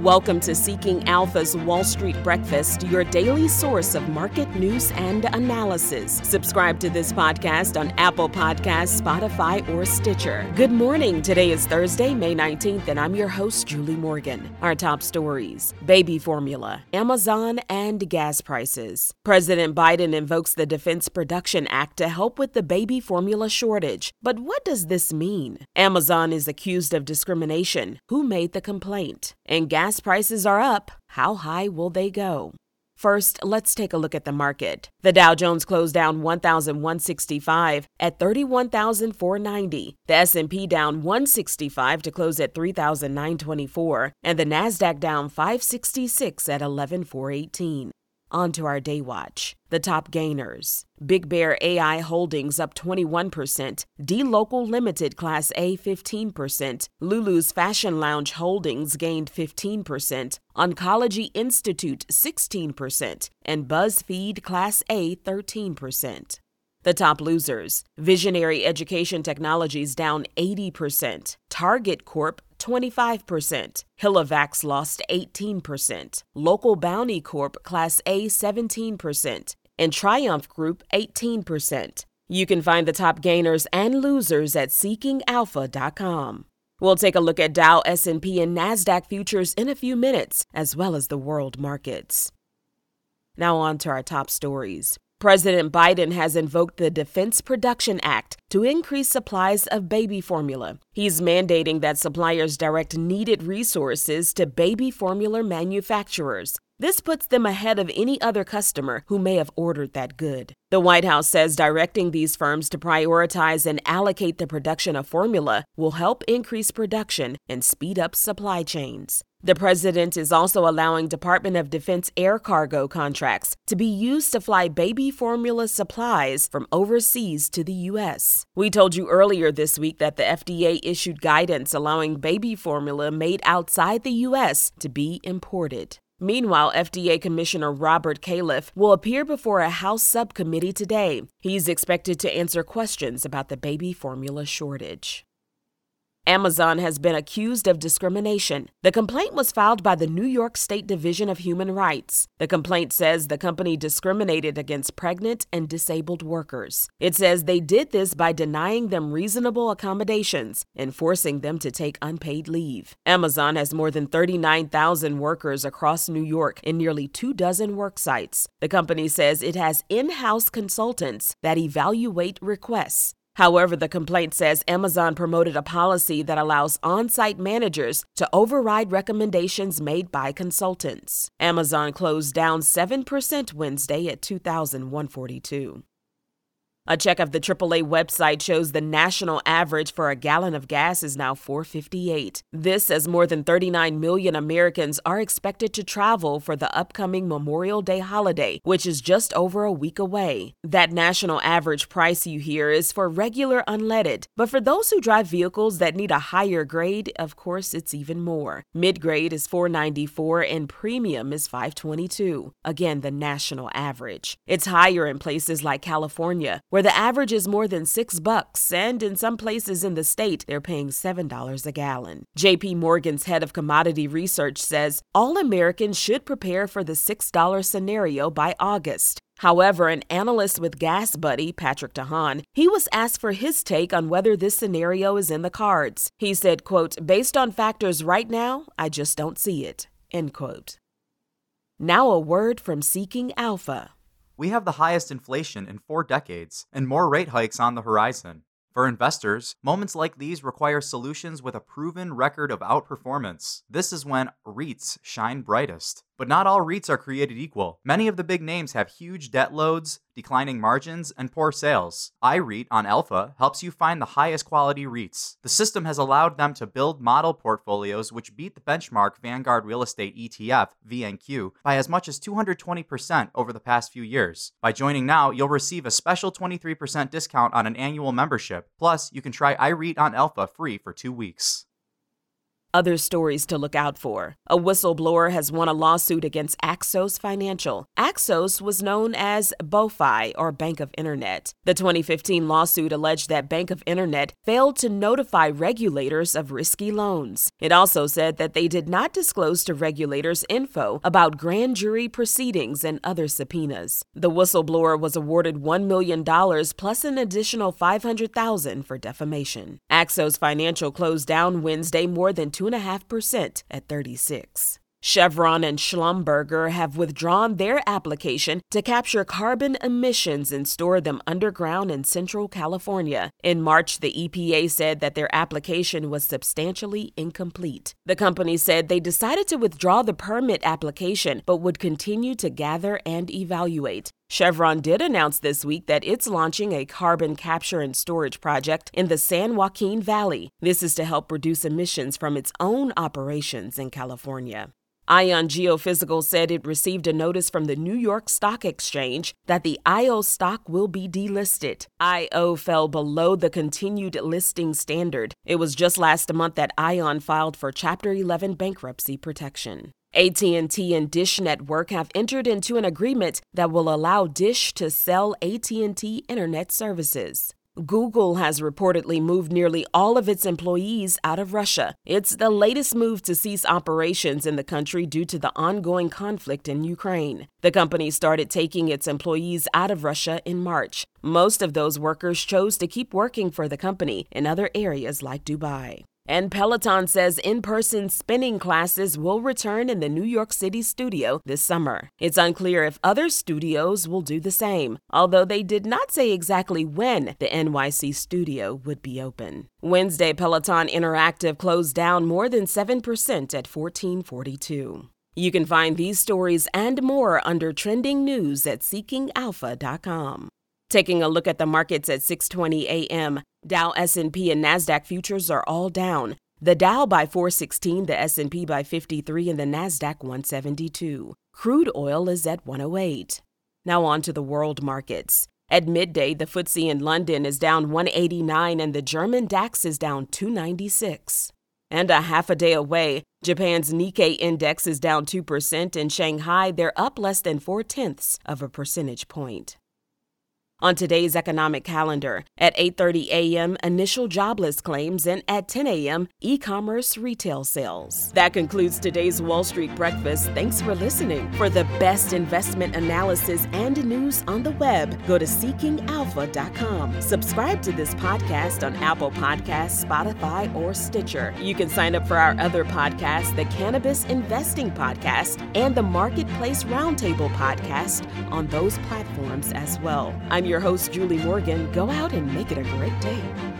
Welcome to Seeking Alpha's Wall Street Breakfast, your daily source of market news and analysis. Subscribe to this podcast on Apple Podcasts, Spotify, or Stitcher. Good morning. Today is Thursday, May 19th, and I'm your host, Julie Morgan. Our top stories baby formula, Amazon, and gas prices. President Biden invokes the Defense Production Act to help with the baby formula shortage. But what does this mean? Amazon is accused of discrimination. Who made the complaint? And gas gas prices are up. How high will they go? First, let's take a look at the market. The Dow Jones closed down 1165 at 31,490. The S&P down 165 to close at 3,924, and the Nasdaq down 566 at 11,418. On to our day watch. The top gainers. Big Bear AI Holdings up 21%, dLocal Limited Class A 15%, Lulu's Fashion Lounge Holdings gained 15%, Oncology Institute 16%, and BuzzFeed Class A 13%. The top losers Visionary Education Technologies down 80%, Target Corp 25%, HilleVax lost 18%, Local Bounti Corp Class A 17%, and Triumph Group 18%. You can find the top gainers and losers at seekingalpha.com. We'll take a look at Dow, S&P, and Nasdaq futures in a few minutes, as well as the world markets. Now on to our top stories. President Biden has invoked the Defense Production Act to increase supplies of baby formula. He's mandating that suppliers direct needed resources to baby formula manufacturers. This puts them ahead of any other customer who may have ordered that good. The White House says directing these firms to prioritize and allocate the production of formula will help increase production and speed up supply chains. The president is also allowing Department of Defense air cargo contracts to be used to fly baby formula supplies from overseas to the U.S. We told you earlier this week that the FDA issued guidance allowing baby formula made outside the U.S. to be imported. Meanwhile, FDA Commissioner Robert Califf will appear before a House subcommittee today. He's expected to answer questions about the baby formula shortage. Amazon has been accused of discrimination. The complaint was filed by the New York State Division of Human Rights. The complaint says the company discriminated against pregnant and disabled workers. It says they did this by denying them reasonable accommodations and forcing them to take unpaid leave. Amazon has more than 39,000 workers across New York in nearly two dozen work sites. The company says it has in house consultants that evaluate requests. However, the complaint says Amazon promoted a policy that allows on site managers to override recommendations made by consultants. Amazon closed down 7% Wednesday at 2,142. A check of the AAA website shows the national average for a gallon of gas is now 458. This as more than 39 million Americans are expected to travel for the upcoming Memorial Day holiday, which is just over a week away. That national average price you hear is for regular unleaded, but for those who drive vehicles that need a higher grade, of course it's even more. Mid-grade is 494 and premium is 522. Again, the national average. It's higher in places like California, where where the average is more than 6 bucks and in some places in the state they're paying $7 a gallon. JP Morgan's head of commodity research says all Americans should prepare for the $6 scenario by August. However, an analyst with GasBuddy, Patrick DeHaan, he was asked for his take on whether this scenario is in the cards. He said, quote, based on factors right now, I just don't see it, end quote. Now a word from Seeking Alpha. We have the highest inflation in four decades and more rate hikes on the horizon. For investors, moments like these require solutions with a proven record of outperformance. This is when REITs shine brightest. But not all REITs are created equal. Many of the big names have huge debt loads, declining margins, and poor sales. iREIT on Alpha helps you find the highest quality REITs. The system has allowed them to build model portfolios which beat the benchmark Vanguard Real Estate ETF, VNQ, by as much as 220% over the past few years. By joining now, you'll receive a special 23% discount on an annual membership. Plus, you can try iREIT on Alpha free for two weeks. Other stories to look out for. A whistleblower has won a lawsuit against Axos Financial. Axos was known as BoFi, or Bank of Internet. The 2015 lawsuit alleged that Bank of Internet failed to notify regulators of risky loans. It also said that they did not disclose to regulators info about grand jury proceedings and other subpoenas. The whistleblower was awarded $1 million plus an additional 500,000 for defamation. Axos Financial closed down Wednesday more than 2.5% at 36. Chevron and Schlumberger have withdrawn their application to capture carbon emissions and store them underground in central California. In March, the EPA said that their application was substantially incomplete. The company said they decided to withdraw the permit application but would continue to gather and evaluate. Chevron did announce this week that it's launching a carbon capture and storage project in the San Joaquin Valley. This is to help reduce emissions from its own operations in California. Ion Geophysical said it received a notice from the New York Stock Exchange that the IO stock will be delisted. IO fell below the continued listing standard. It was just last month that Ion filed for Chapter 11 bankruptcy protection. AT&T and Dish Network have entered into an agreement that will allow Dish to sell AT&T internet services. Google has reportedly moved nearly all of its employees out of Russia. It's the latest move to cease operations in the country due to the ongoing conflict in Ukraine. The company started taking its employees out of Russia in March. Most of those workers chose to keep working for the company in other areas like Dubai. And Peloton says in person spinning classes will return in the New York City studio this summer. It's unclear if other studios will do the same, although they did not say exactly when the NYC studio would be open. Wednesday, Peloton Interactive closed down more than 7% at 1442. You can find these stories and more under trending news at seekingalpha.com. Taking a look at the markets at 6:20 a.m. Dow, S&P and Nasdaq futures are all down. The Dow by 416, the S&P by 53 and the Nasdaq 172. Crude oil is at 108. Now on to the world markets. At midday, the FTSE in London is down 189 and the German DAX is down 296. And a half a day away, Japan's Nikkei index is down 2%. In Shanghai, they're up less than four tenths of a percentage point. On today's economic calendar, at 8:30 a.m., initial jobless claims and at 10 a.m., e-commerce retail sales. That concludes today's Wall Street breakfast. Thanks for listening. For the best investment analysis and news on the web, go to seekingalpha.com. Subscribe to this podcast on Apple Podcasts, Spotify, or Stitcher. You can sign up for our other podcasts, the Cannabis Investing Podcast and the Marketplace Roundtable Podcast on those platforms as well. I'm your host, Julie Morgan. Go out and make it a great day.